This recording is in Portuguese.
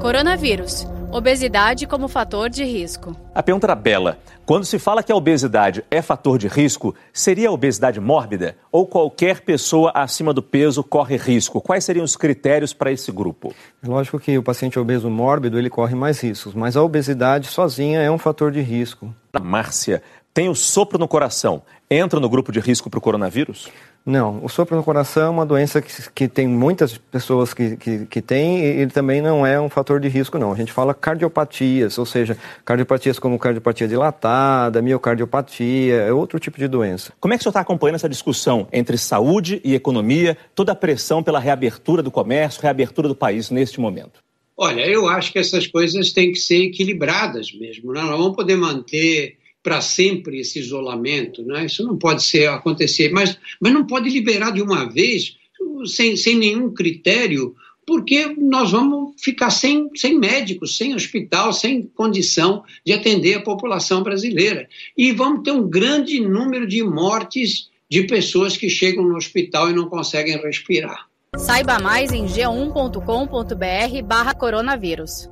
Coronavírus. Obesidade como fator de risco. A pergunta era bela. Quando se fala que a obesidade é fator de risco, seria a obesidade mórbida? Ou qualquer pessoa acima do peso corre risco? Quais seriam os critérios para esse grupo? Lógico que o paciente obeso mórbido ele corre mais riscos, mas a obesidade sozinha é um fator de risco. Márcia, tem o sopro no coração. Entra no grupo de risco para o coronavírus? Não, o sopro no coração é uma doença que, que tem muitas pessoas que, que, que têm e ele também não é um fator de risco, não. A gente fala cardiopatias, ou seja, cardiopatias como cardiopatia dilatada, miocardiopatia, é outro tipo de doença. Como é que o senhor está acompanhando essa discussão entre saúde e economia, toda a pressão pela reabertura do comércio, reabertura do país neste momento? Olha, eu acho que essas coisas têm que ser equilibradas mesmo. Não, né? não vamos poder manter para sempre esse isolamento, né? Isso não pode ser acontecer, mas, mas não pode liberar de uma vez sem, sem nenhum critério, porque nós vamos ficar sem, sem médicos, sem hospital, sem condição de atender a população brasileira. E vamos ter um grande número de mortes de pessoas que chegam no hospital e não conseguem respirar. Saiba mais em g1.com.br barra coronavírus.